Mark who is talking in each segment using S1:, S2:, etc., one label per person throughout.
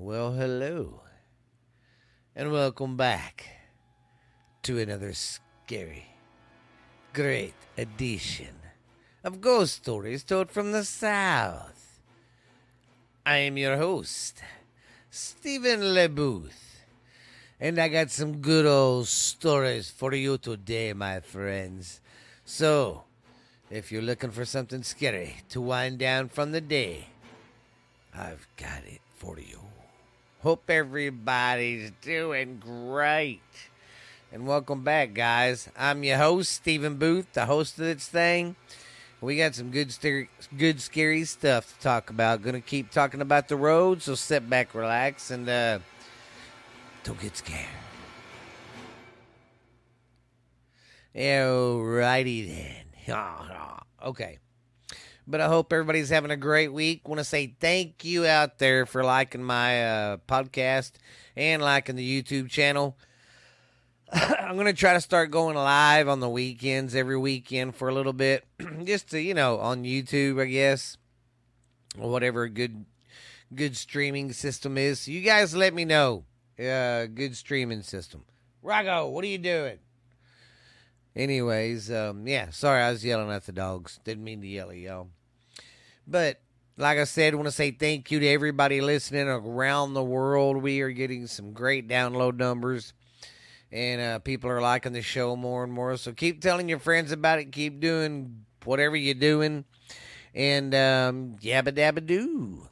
S1: Well, hello. And welcome back to another scary, great edition of Ghost Stories Told from the South. I am your host, Stephen LeBooth, and I got some good old stories for you today, my friends. So, if you're looking for something scary to wind down from the day, I've got it for you. Hope everybody's doing great. And welcome back, guys. I'm your host, Stephen Booth, the host of this thing. We got some good, good, scary stuff to talk about. Gonna keep talking about the road, so sit back, relax, and uh, don't get scared. Alrighty then. okay. But I hope everybody's having a great week. Want to say thank you out there for liking my uh, podcast and liking the YouTube channel. I'm going to try to start going live on the weekends every weekend for a little bit, just to you know on YouTube, I guess, or whatever good good streaming system is. So you guys let me know. Uh, good streaming system. Rago, what are you doing? Anyways, um, yeah, sorry I was yelling at the dogs. Didn't mean to yell at y'all. But like I said, I want to say thank you to everybody listening around the world. We are getting some great download numbers, and uh, people are liking the show more and more. So keep telling your friends about it. Keep doing whatever you're doing, and um, yabba dabba doo.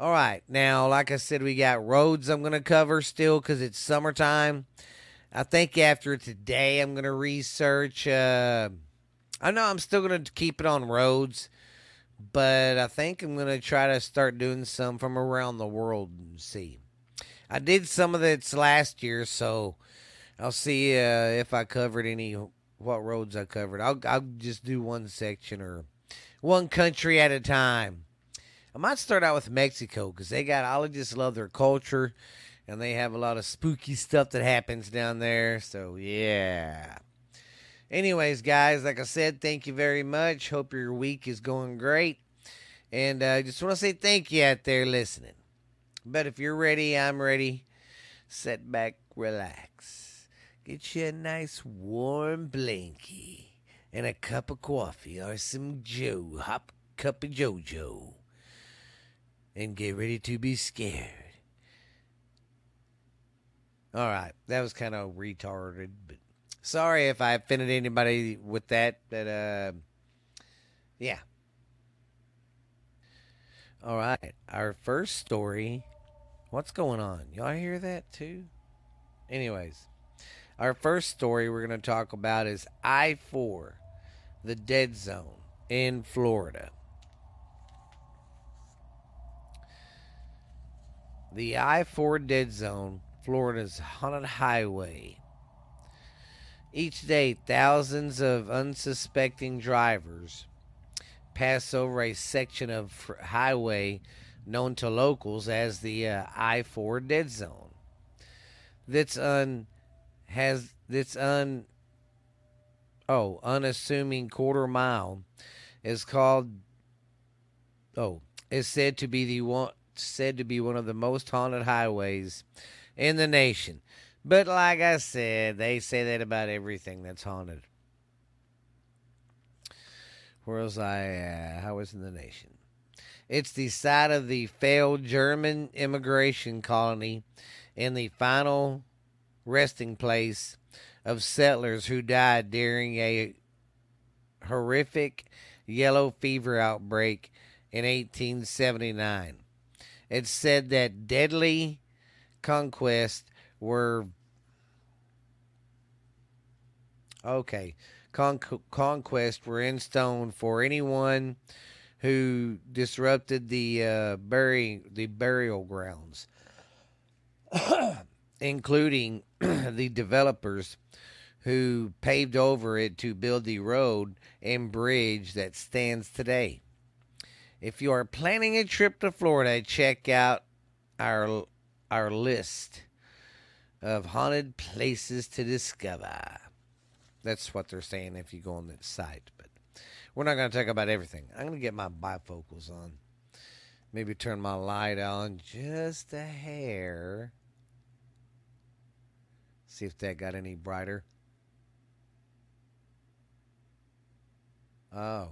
S1: All right, now, like I said, we got roads I'm going to cover still because it's summertime. I think after today, I'm going to research. Uh, I know I'm still going to keep it on roads but I think I'm going to try to start doing some from around the world and see. I did some of this last year, so I'll see uh, if I covered any what roads I covered. I'll I'll just do one section or one country at a time. I might start out with Mexico because they got I just love their culture and they have a lot of spooky stuff that happens down there. So yeah. Anyways, guys, like I said, thank you very much. Hope your week is going great. And I uh, just want to say thank you out there listening. But if you're ready, I'm ready. Sit back, relax. Get you a nice warm blankie and a cup of coffee or some Joe, hop cup of JoJo. And get ready to be scared. All right, that was kind of retarded, but sorry if I offended anybody with that. But uh, yeah. All right, our first story. What's going on? Y'all hear that too? Anyways, our first story we're going to talk about is I 4, the dead zone in Florida. The I 4 dead zone, Florida's haunted highway, each day, thousands of unsuspecting drivers pass over a section of highway known to locals as the uh, I-4 dead zone. That's un has this un oh unassuming quarter mile is called oh is said to be the one said to be one of the most haunted highways in the nation. But like I said, they say that about everything that's haunted. Where was I? Uh, how was in the nation? It's the site of the failed German immigration colony and the final resting place of settlers who died during a horrific yellow fever outbreak in 1879. It's said that deadly conquest were okay Con- conquest were in stone for anyone who disrupted the uh, bury the burial grounds, including the developers who paved over it to build the road and bridge that stands today. If you are planning a trip to Florida, check out our our list of haunted places to discover. That's what they're saying if you go on the site. But we're not going to talk about everything. I'm going to get my bifocals on. Maybe turn my light on just a hair. See if that got any brighter. Oh,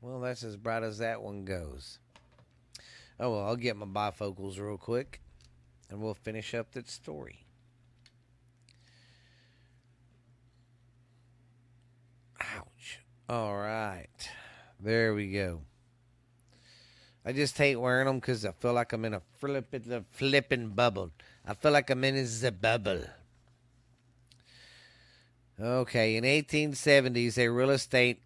S1: well, that's as bright as that one goes. Oh, well, I'll get my bifocals real quick and we'll finish up that story. All right. There we go. I just hate wearing them because I feel like I'm in a flippin', flipping bubble. I feel like I'm in a bubble. Okay, in 1870s, a real estate.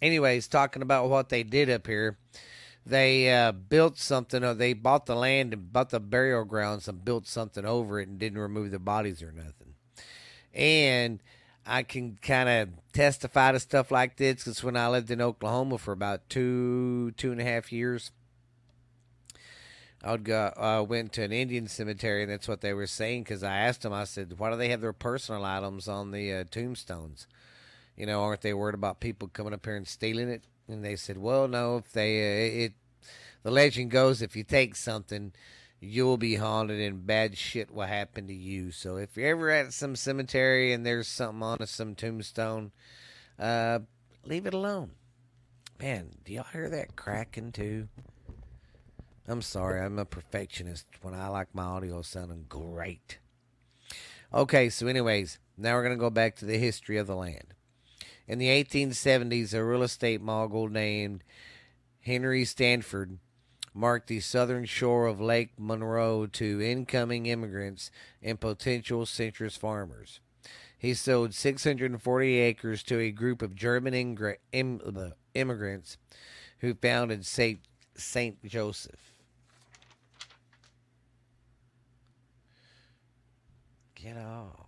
S1: Anyways, talking about what they did up here, they uh, built something. Or they bought the land and bought the burial grounds and built something over it and didn't remove the bodies or nothing. And I can kind of testify to stuff like this because when I lived in Oklahoma for about two two and a half years, I would go uh, went to an Indian cemetery and that's what they were saying because I asked them I said why do they have their personal items on the uh, tombstones? You know, aren't they worried about people coming up here and stealing it? And they said, well, no, if they uh, it the legend goes if you take something you'll be haunted and bad shit will happen to you. So if you're ever at some cemetery and there's something on some tombstone, uh, leave it alone. Man, do y'all hear that cracking too? I'm sorry, I'm a perfectionist when I like my audio sounding great. Okay, so anyways, now we're going to go back to the history of the land. In the 1870s, a real estate mogul named Henry Stanford marked the southern shore of Lake Monroe to incoming immigrants and potential citrus farmers. He sold 640 acres to a group of German Im- uh, immigrants who founded St. St. Joseph. Get off.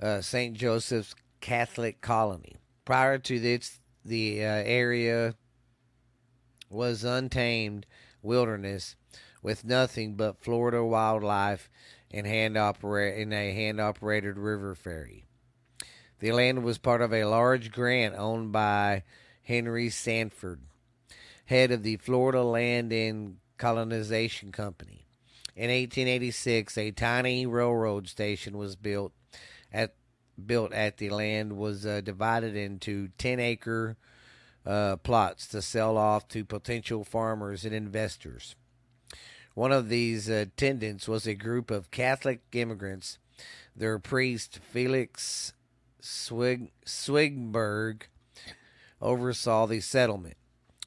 S1: Uh, St. Joseph's Catholic Colony. Prior to this, the uh, area was untamed wilderness with nothing but Florida wildlife and hand operate in a hand operated river ferry. The land was part of a large grant owned by Henry Sanford, head of the Florida Land and Colonization Company. In 1886, a tiny railroad station was built at built at the land was uh, divided into 10 acre uh, plots to sell off to potential farmers and investors. One of these attendants was a group of Catholic immigrants. Their priest, Felix Swig- Swigberg, oversaw the settlement.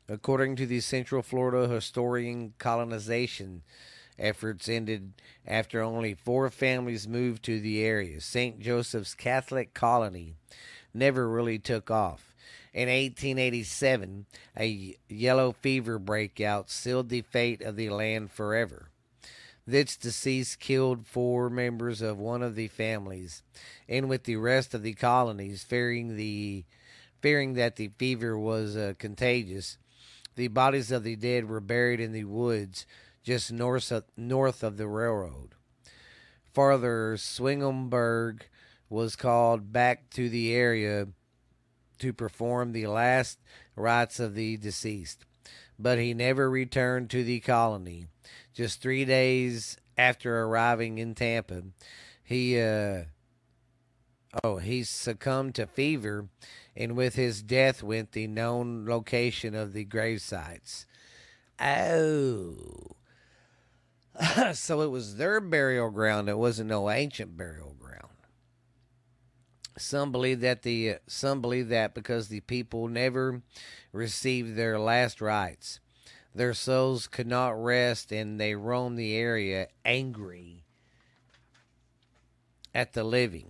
S1: According to the Central Florida historian, colonization efforts ended after only four families moved to the area. St. Joseph's Catholic colony never really took off. In 1887, a yellow fever breakout sealed the fate of the land forever. This disease killed four members of one of the families, and with the rest of the colonies fearing the fearing that the fever was uh, contagious, the bodies of the dead were buried in the woods just north of, north of the railroad. Farther, Swingelberg was called back to the area to perform the last rites of the deceased, but he never returned to the colony. Just three days after arriving in Tampa, he uh, oh he succumbed to fever, and with his death went the known location of the grave sites. Oh, so it was their burial ground. It wasn't no ancient burial ground. Some believe that the some believe that because the people never received their last rites, their souls could not rest, and they roamed the area angry at the living.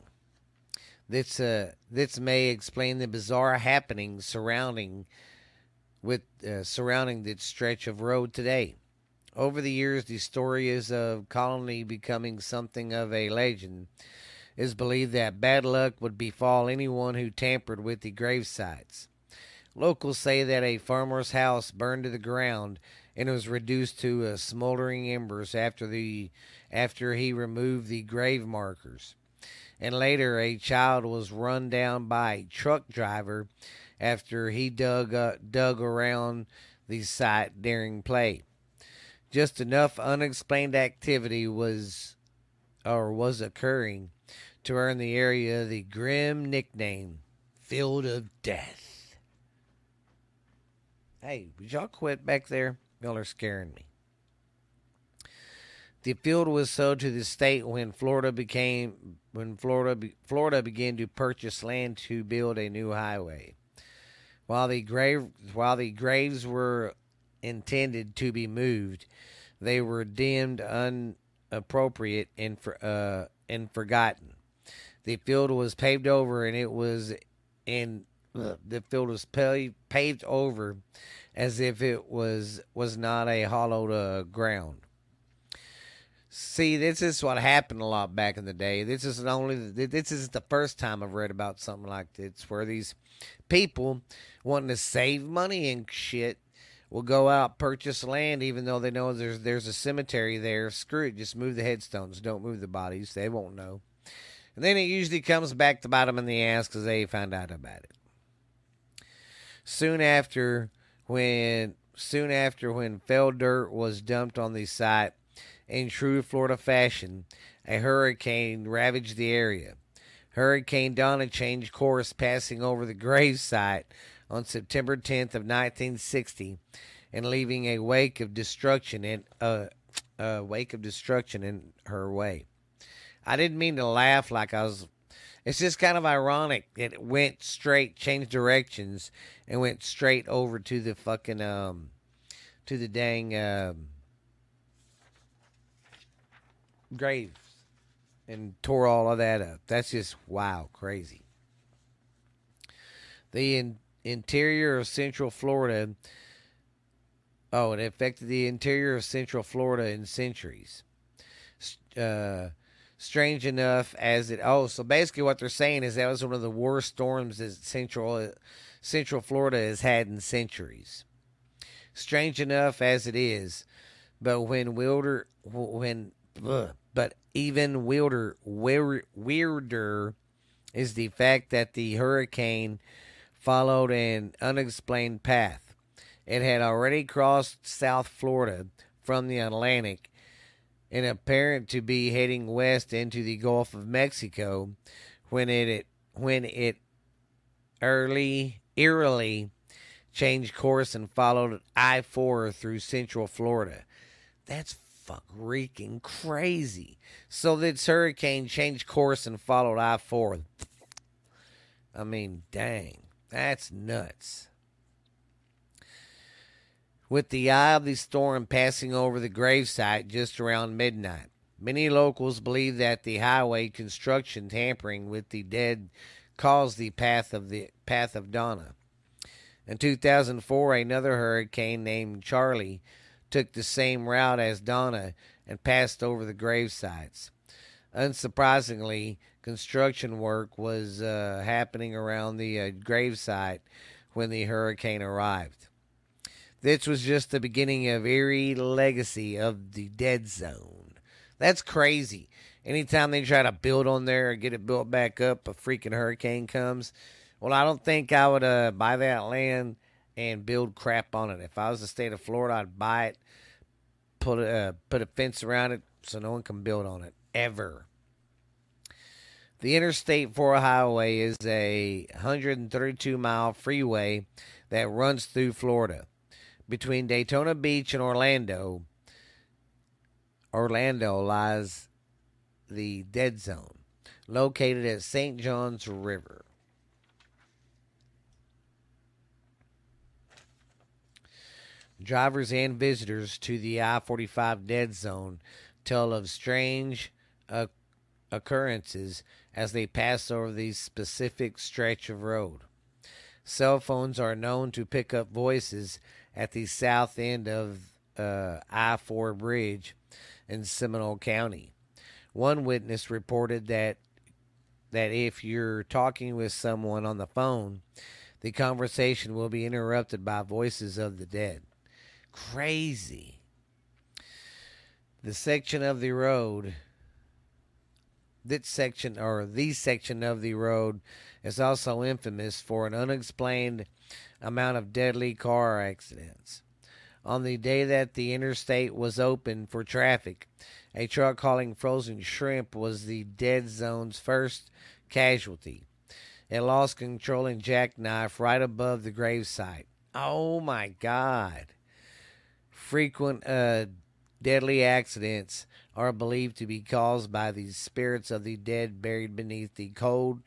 S1: This uh, this may explain the bizarre happenings surrounding with uh, surrounding this stretch of road today. Over the years, the story is of colony becoming something of a legend. It is believed that bad luck would befall anyone who tampered with the grave sites. Locals say that a farmer's house burned to the ground and was reduced to uh, smoldering embers after the after he removed the grave markers. And later, a child was run down by a truck driver after he dug uh, dug around the site during play. Just enough unexplained activity was or was occurring to earn the area the grim nickname Field of Death. Hey, would y'all quit back there? Y'all are scaring me. The field was sold to the state when Florida became when Florida Florida began to purchase land to build a new highway. While the grave while the graves were intended to be moved, they were deemed inappropriate and for, uh, and forgotten. The field was paved over, and it was uh, the field was paved, over as if it was was not a hollowed uh, ground. See, this is what happened a lot back in the day. This is only this is the first time I've read about something like this, where these people wanting to save money and shit will go out purchase land, even though they know there's there's a cemetery there. Screw it, just move the headstones, don't move the bodies. They won't know. And then it usually comes back to bite them in the ass because they found out about it. Soon after, when soon after when fell dirt was dumped on the site in true Florida fashion, a hurricane ravaged the area. Hurricane Donna changed course, passing over the grave site on September 10th of 1960, and leaving a wake of destruction in uh, a wake of destruction in her way. I didn't mean to laugh like I was. It's just kind of ironic. It went straight, changed directions, and went straight over to the fucking um, to the dang um, graves and tore all of that up. That's just wow, crazy. The in, interior of Central Florida. Oh, it affected the interior of Central Florida in centuries. Uh, strange enough as it. Oh, so basically, what they're saying is that was one of the worst storms that Central Central Florida has had in centuries. Strange enough as it is, but when Wilder when ugh, but even weirder, weirder is the fact that the hurricane followed an unexplained path. It had already crossed South Florida from the Atlantic and apparent to be heading west into the Gulf of Mexico when it when it early eerily changed course and followed I-4 through central Florida. That's fuck reeking crazy. So this hurricane changed course and followed I 4. I mean, dang, that's nuts. With the eye of the storm passing over the gravesite just around midnight, many locals believe that the highway construction tampering with the dead caused the path of the path of Donna. In 2004, another hurricane named Charley took the same route as Donna and passed over the grave sites. Unsurprisingly, construction work was uh, happening around the uh, gravesite when the hurricane arrived. This was just the beginning of eerie legacy of the dead zone. That's crazy. Anytime they try to build on there or get it built back up, a freaking hurricane comes. Well, I don't think I would uh, buy that land and build crap on it. If I was the state of Florida, I'd buy it, put a uh, put a fence around it so no one can build on it ever. The Interstate 4 highway is a 132 mile freeway that runs through Florida. Between Daytona Beach and Orlando, Orlando lies the Dead Zone, located at St. Johns River. Drivers and visitors to the I 45 dead zone tell of strange occurrences as they pass over the specific stretch of road. Cell phones are known to pick up voices at the south end of uh, I 4 bridge in Seminole County. One witness reported that that if you're talking with someone on the phone, the conversation will be interrupted by voices of the dead crazy. The section of the road this section or the section of the road is also infamous for an unexplained amount of deadly car accidents. On the day that the interstate was open for traffic, a truck hauling frozen shrimp was the dead zone's first casualty. It lost control and jackknife right above the gravesite. Oh my God. Frequent uh, deadly accidents are believed to be caused by the spirits of the dead buried beneath the cold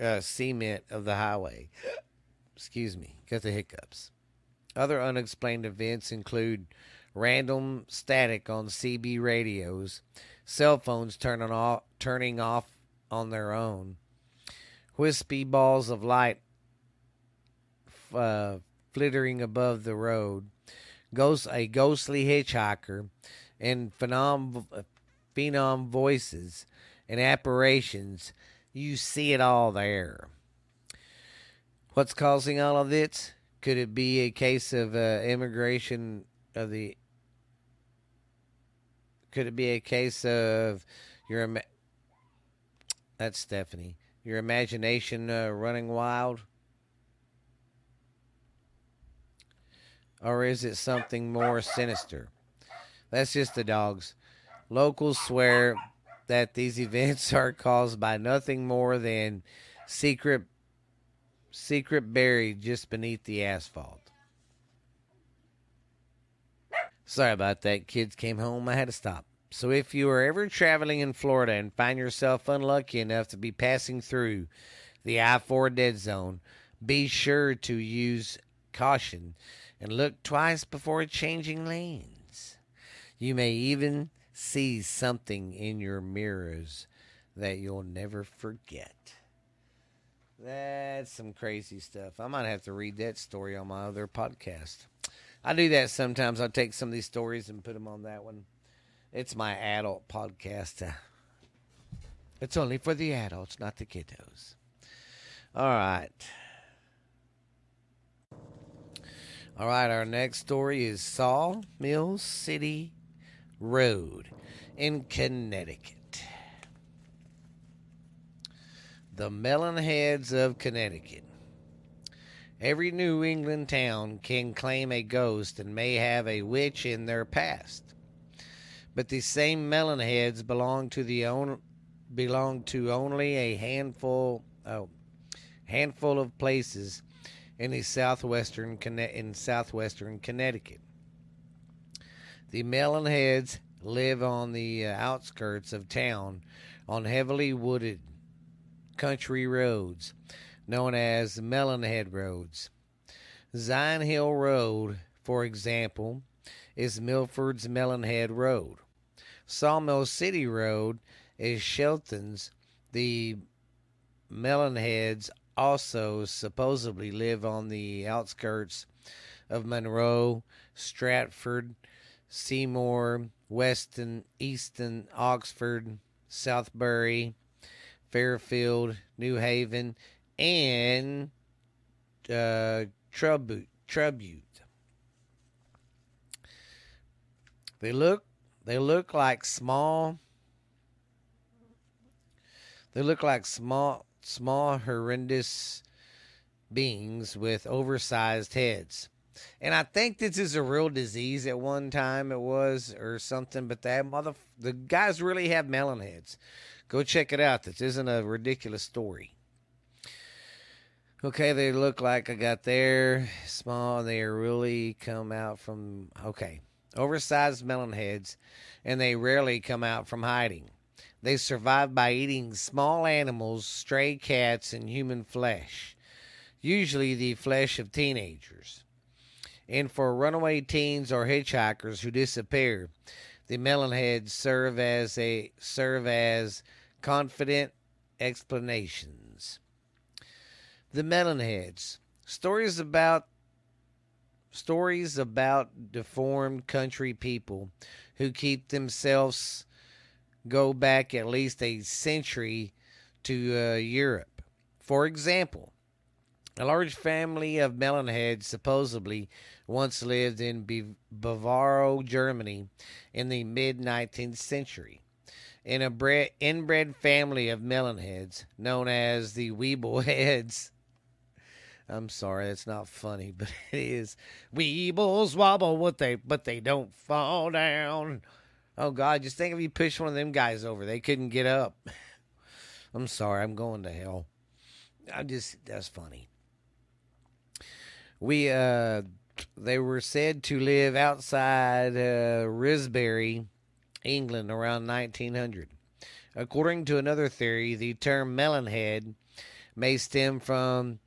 S1: uh, cement of the highway. Excuse me, got the hiccups. Other unexplained events include random static on CB radios, cell phones turning off, turning off on their own, wispy balls of light uh, flittering above the road, ghost, a ghostly hitchhiker, and phenom, phenom voices and apparitions. You see it all there. What's causing all of this? Could it be a case of uh, immigration of the? Could it be a case of your? That's Stephanie. Your imagination uh, running wild, or is it something more sinister? That's just the dogs. Locals swear that these events are caused by nothing more than secret secret buried just beneath the asphalt. Sorry about that. Kids came home. I had to stop. So if you are ever traveling in Florida and find yourself unlucky enough to be passing through the I 4 dead zone, be sure to use caution and look twice before changing lanes. You may even see something in your mirrors that you'll never forget. That's some crazy stuff. I might have to read that story on my other podcast. I do that sometimes. I take some of these stories and put them on that one. It's my adult podcast. It's only for the adults, not the kiddos. All right. All right, our next story is Sawmill City Road in Connecticut. The Melonheads of Connecticut. Every New England town can claim a ghost and may have a witch in their past. But the same Melonheads belong to the own belong to only a handful oh, handful of places in the southwestern in southwestern Connecticut. The Melonheads live on the uh, outskirts of town on heavily wooded country roads known as Melonhead roads. Zion Hill Road, for example, is Milford's Melonhead Road. Sawmill City Road is Shelton's. The Melonheads also supposedly live on the outskirts of Monroe, Stratford, Seymour, Weston, Easton, Oxford, Southbury, Fairfield, New Haven, and uh, Tribute. Tribute. They look they look like small they look like small small horrendous beings with oversized heads. And I think this is a real disease at one time it was or something, but that mother the guys really have melon heads. Go check it out. This isn't a ridiculous story. Okay, they look like I got there small. They really come out from okay oversized melon heads, and they rarely come out from hiding. They survive by eating small animals, stray cats, and human flesh, usually the flesh of teenagers. And for runaway teens or hitchhikers who disappear, the melonheads serve as a serve as confident explanations. The melonheads stories about stories about deformed country people who keep themselves go back at least a century to uh, Europe. For example, a large family of melonheads supposedly once lived in Bavaro, Germany in the mid 19th century. in a bre- inbred family of melonheads known as the Weeble Heads. I'm sorry, that's not funny, but it is. Weebles wobble, what they but they don't fall down. Oh God, just think if you push one of them guys over, they couldn't get up. I'm sorry, I'm going to hell. I just that's funny. We uh they were said to live outside uh, Risbury, England around 1900. According to another theory, the term melonhead may stem from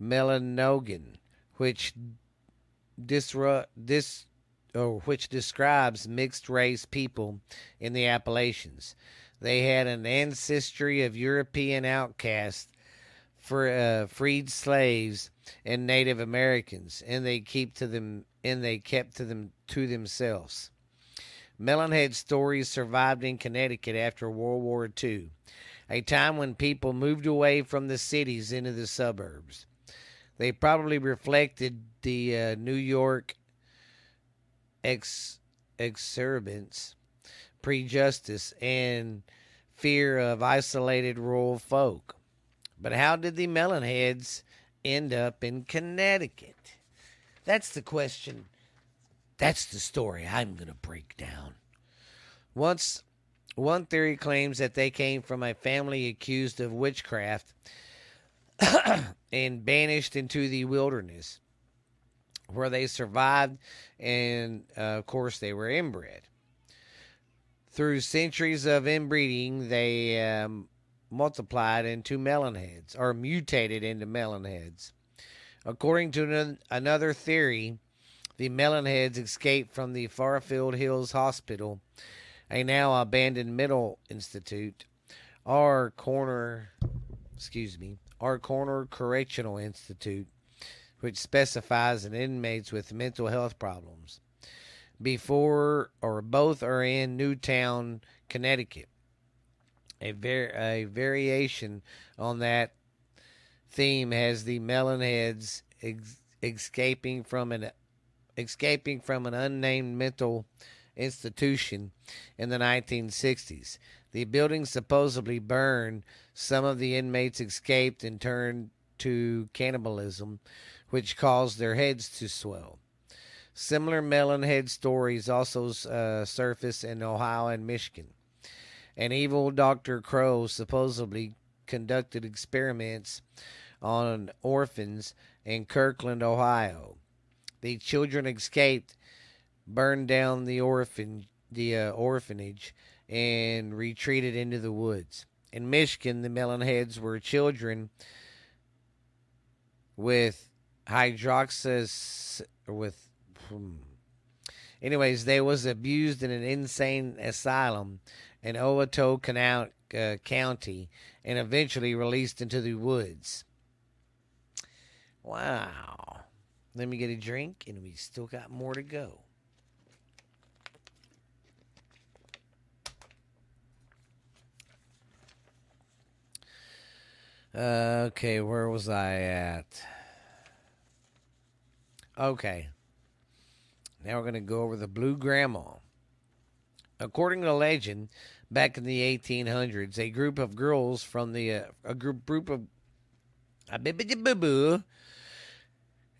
S1: Melanogan, which or which describes mixed race people in the Appalachians. They had an ancestry of European outcasts, for uh, freed slaves and Native Americans, and they keep to them and they kept to them to themselves. Melonhead stories survived in Connecticut after World War II, a time when people moved away from the cities into the suburbs. They probably reflected the uh, New York ex exuberance, prejudice, and fear of isolated rural folk. But how did the Melonheads end up in Connecticut? That's the question. That's the story I'm going to break down. Once, one theory claims that they came from a family accused of witchcraft and banished into the wilderness, where they survived, and uh, of course, they were inbred. Through centuries of inbreeding, they um, multiplied into melonheads or mutated into melonheads. According to another theory, the melonheads escaped from the Fairfield Hills Hospital, a now abandoned mental institute, or corner, excuse me, our Garner correctional institute, which specifies in inmates with mental health problems. Before or both are in Newtown, Connecticut a var- a variation on that theme has the melonheads ex- escaping from an escaping from an unnamed mental institution in the 1960s. The building supposedly burned. Some of the inmates escaped and turned to cannibalism, which caused their heads to swell. Similar melonhead stories also uh, surface in Ohio and Michigan. An evil Dr. Crow supposedly conducted experiments on orphans in Kirtland, Ohio. The children escaped, burned down the orphan the uh, orphanage, and retreated into the woods. In Michigan, the melonheads were children with hydroxys with hmm. anyways they was abused in an insane asylum in Owato Canal, uh, County and eventually released into the woods. Wow. Let me get a drink, and we still got more to go. Uh, okay, where was I at? Okay. Now we're going to go over the Blue Grandma. According to legend, back in the 1800s, a group of girls from the uh, a group group of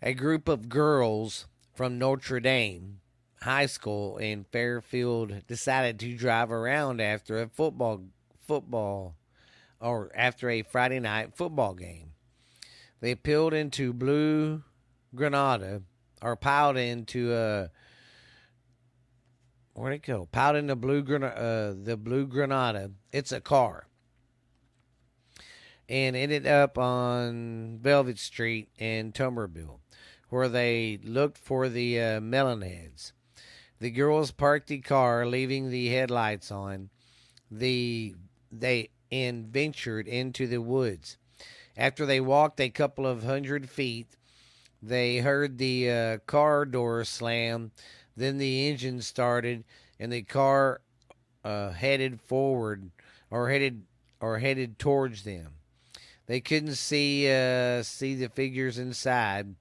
S1: a group of girls from Notre Dame High School in Fairfield decided to drive around after a football football or after a Friday night football game. They peeled into Blue Granada or piled into a Where'd it go? Piled in the blue Granada. Uh, the blue Granada. It's a car, and ended up on Velvet Street in Tuberville, where they looked for the uh, melonheads. The girls parked the car, leaving the headlights on. The they and ventured into the woods. After they walked a couple of hundred feet, they heard the uh, car door slam then the engine started, and the car uh, headed forward or headed or headed towards them. They couldn't see uh, see the figures inside.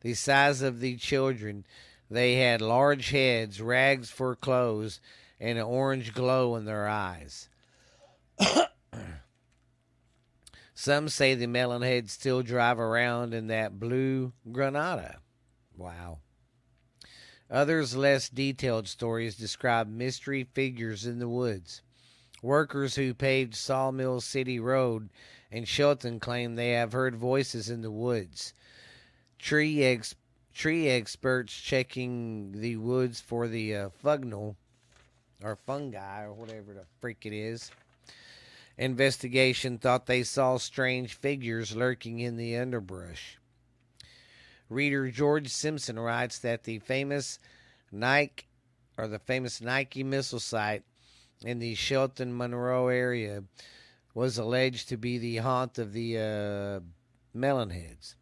S1: The size of the children, they had large heads, rags for clothes, and an orange glow in their eyes. Some say the melonheads still drive around in that blue Granada. Wow. Others, less detailed stories describe mystery figures in the woods. Workers who paved Sawmill City Road and Shelton claim they have heard voices in the woods. Tree, ex- tree experts checking the woods for the uh, fugnal or fungi or whatever the freak it is investigation thought they saw strange figures lurking in the underbrush. Reader George Simpson writes that the famous Nike or the famous Nike missile site in the Shelton Monroe area was alleged to be the haunt of the uh, Melonheads.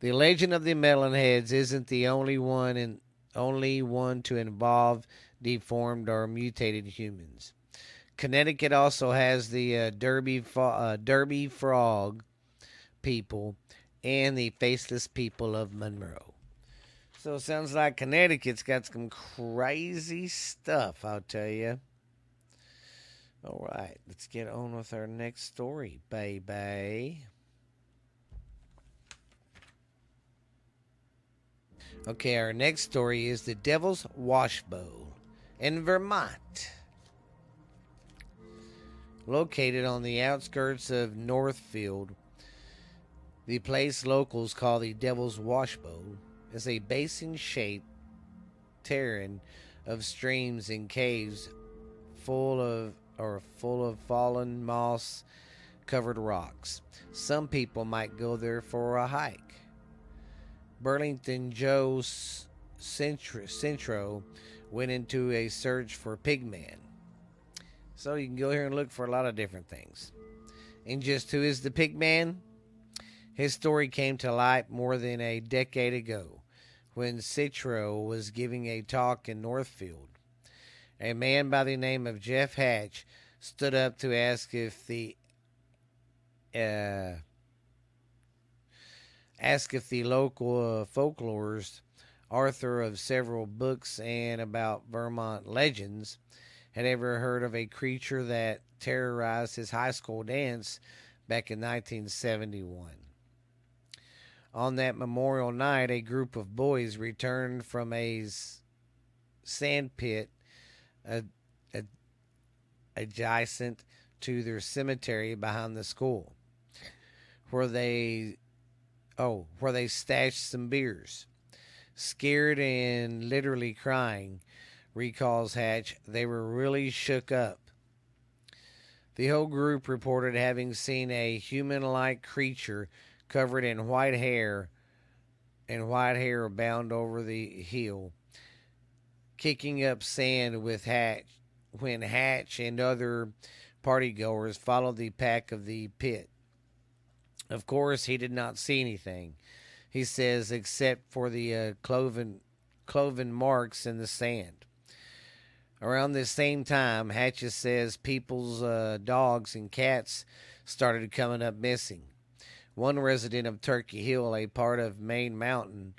S1: The legend of the Melonheads isn't the only one and only one to involve deformed or mutated humans. Connecticut also has the uh, Derby uh, Derby Frog people and the faceless people of Monroe. So it sounds like Connecticut's got some crazy stuff, I'll tell you. All right, let's get on with our next story, baby. Okay, our next story is the Devil's Washbowl in Vermont. Located on the outskirts of Northfield, the place locals call the Devil's Washbowl is a basin shaped terrain of streams and caves full of or full of fallen moss covered rocks. Some people might go there for a hike. Burlington Joe Citro went into a search for Pigman. So you can go here and look for a lot of different things. And just who is the Pigman? His story came to light more than a decade ago when Citro was giving a talk in Northfield. A man by the name of Jeff Hatch stood up to ask if the uh, ask if the local uh, folklorist, author of several books and about Vermont legends, had ever heard of a creature that terrorized his high school dance back in 1971. On that memorial night, a group of boys returned from a sand pit adjacent to their cemetery behind the school, where they oh, where they stashed some beers. Scared and literally crying, recalls Hatch, they were really shook up. The whole group reported having seen a human like creature covered in white hair and white hair bound over the hill, kicking up sand with Hatch when Hatch and other partygoers followed the pack of the pit. Of course, he did not see anything, he says, except for the uh, cloven, cloven marks in the sand. Around this same time, Hatches says people's uh, dogs and cats started coming up missing. One resident of Turkey Hill, a part of Main Mountain,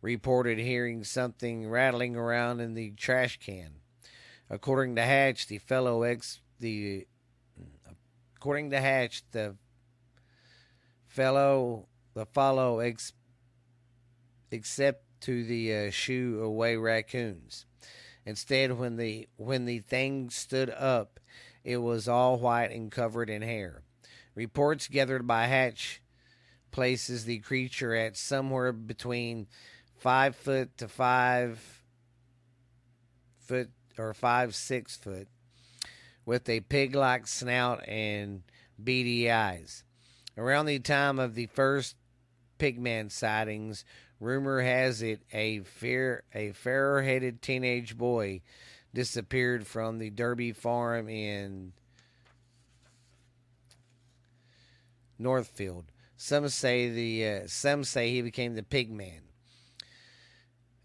S1: reported hearing something rattling around in the trash can. According to Hatch, the fellow ex the according to Hatch, the fellow the follow ex except to the uh, away raccoons. Instead, when the when the thing stood up, it was all white and covered in hair. Reports gathered by Hatch places the creature at somewhere between five foot to five foot or five six foot, with a pig-like snout and beady eyes. Around the time of the first pigman sightings, Rumor has it a fair a fair-headed teenage boy disappeared from the Derby farm in Northfield. Some say the uh, some say he became the pigman.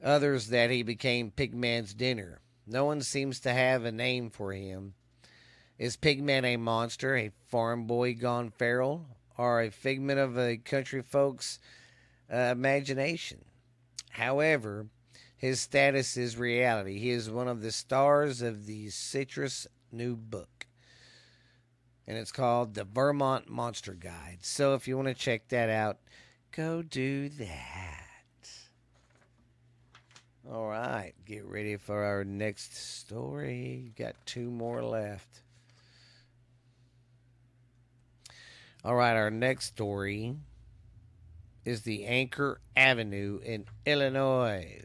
S1: Others that he became Pigman's dinner. No one seems to have a name for him. Is Pigman a monster, a farm boy gone feral, or a figment of a country folks' uh, imagination. However, his status is reality. He is one of the stars of the Citro's new book. And it's called the Vermont Monster Guide. So if you want to check that out, go do that. All right, get ready for our next story. Got two more left. All right, our next story is the Anchor Avenue in Illinois.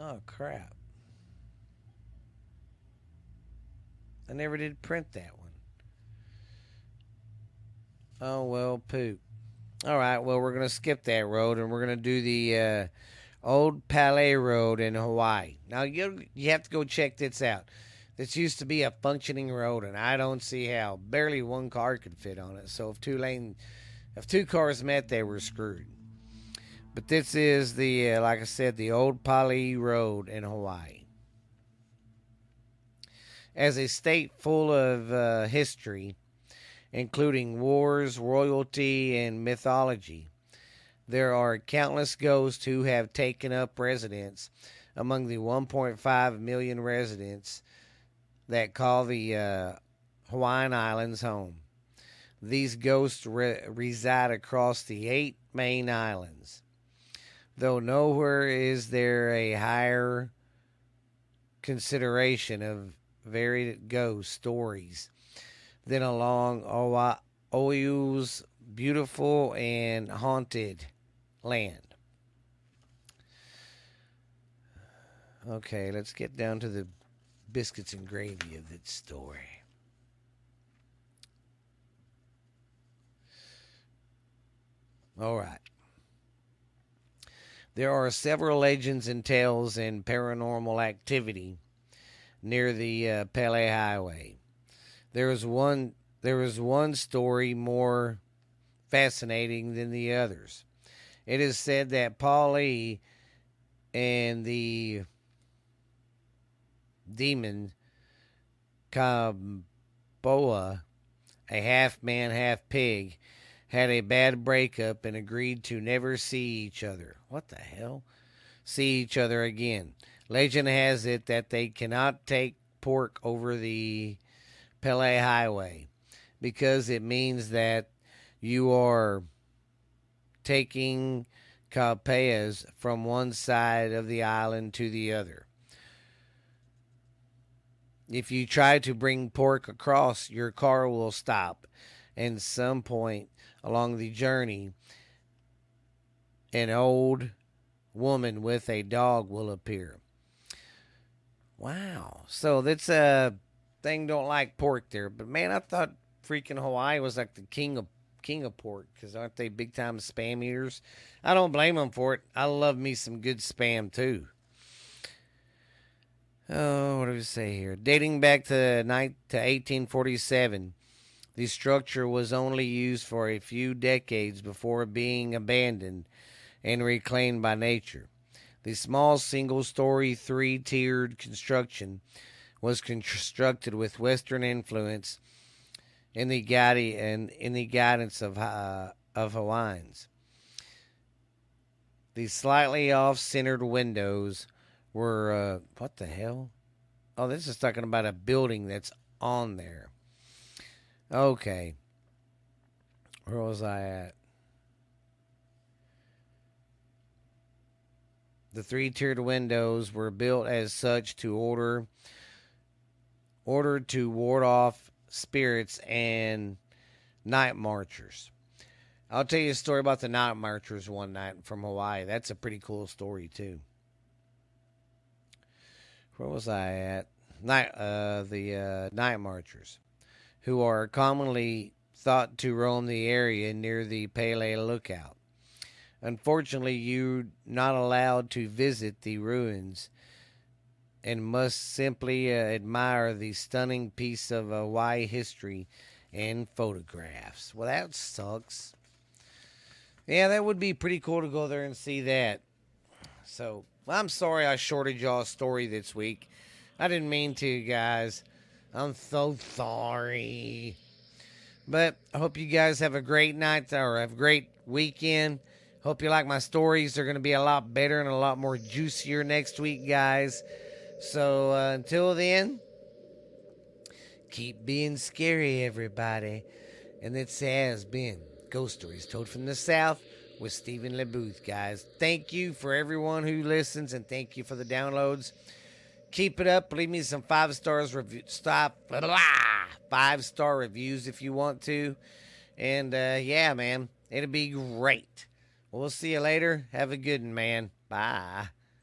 S1: Oh, crap. I never did print that one. Oh, well, poop. All right, well, we're going to skip that road and we're going to do the uh, Old Pali Road in Hawaii. Now, you, you have to go check this out. This used to be a functioning road, and I don't see how. Barely one car could fit on it. So if two lane, if two cars met, they were screwed. But this is the, uh, like I said, the Old Pali Road in Hawaii. As a state full of uh, history, including wars, royalty, and mythology, there are countless ghosts who have taken up residence among the 1.5 million residents that call the uh, Hawaiian Islands home. These ghosts re- reside across the eight main islands. Though nowhere is there a higher consideration of varied ghost stories Then along oh, Oahu's beautiful and haunted land. Okay, let's get down to the biscuits and gravy of this story. All right. There are several legends and tales and paranormal activity near the uh, Pali Highway. There is one. There is one story more fascinating than the others. It is said that Pele and the demon Kamapua'a, a half man, half pig, had a bad breakup and agreed to never see each other. What the hell? See each other again. Legend has it that they cannot take pork over the Pali Highway because it means that you are taking Kalpeas from one side of the island to the other. If you try to bring pork across, your car will stop. And some point along the journey, an old woman with a dog will appear. Wow. So that's a thing don't like pork there. But man, I thought freaking Hawaii was like the king of king of pork because aren't they big time spam eaters? I don't blame them for it. I love me some good spam too. Oh, what do we say here? Dating back to, night, to 1847, the structure was only used for a few decades before being abandoned and reclaimed by nature. The small single story, three tiered construction was constructed with Western influence in the, guide, and in the guidance of, uh, of Hawaiians. The slightly off centered windows were uh, what the hell? Oh, this is talking about a building that's on there. Okay. Where was I at? The three-tiered windows were built as such to order ordered to ward off spirits and night marchers. I'll tell you a story about the night marchers one night from Hawaii. That's a pretty cool story too where was I at? Night, uh, the uh, night marchers, who are commonly thought to roam the area near the Pali Lookout. Unfortunately, you're not allowed to visit the ruins and must simply uh, admire the stunning piece of Hawaii history and photographs. Well, that sucks. Yeah, that would be pretty cool to go there and see that. So, well, I'm sorry I shorted y'all a story this week. I didn't mean to, guys. I'm so sorry. But I hope you guys have a great night or have a great weekend. Hope you like my stories. They're going to be a lot better and a lot more juicier next week, guys. So uh, until then, Keep being scary, everybody. And this has been Ghost Stories Told from the South with Stephen LeBooth, guys. Thank you for everyone who listens and thank you for the downloads. Keep it up. Leave me some five stars review. Stop. Blah, blah. Five star reviews if you want to. And uh, yeah, man, it'll be great. We'll see you later. Have a good one, man. Bye.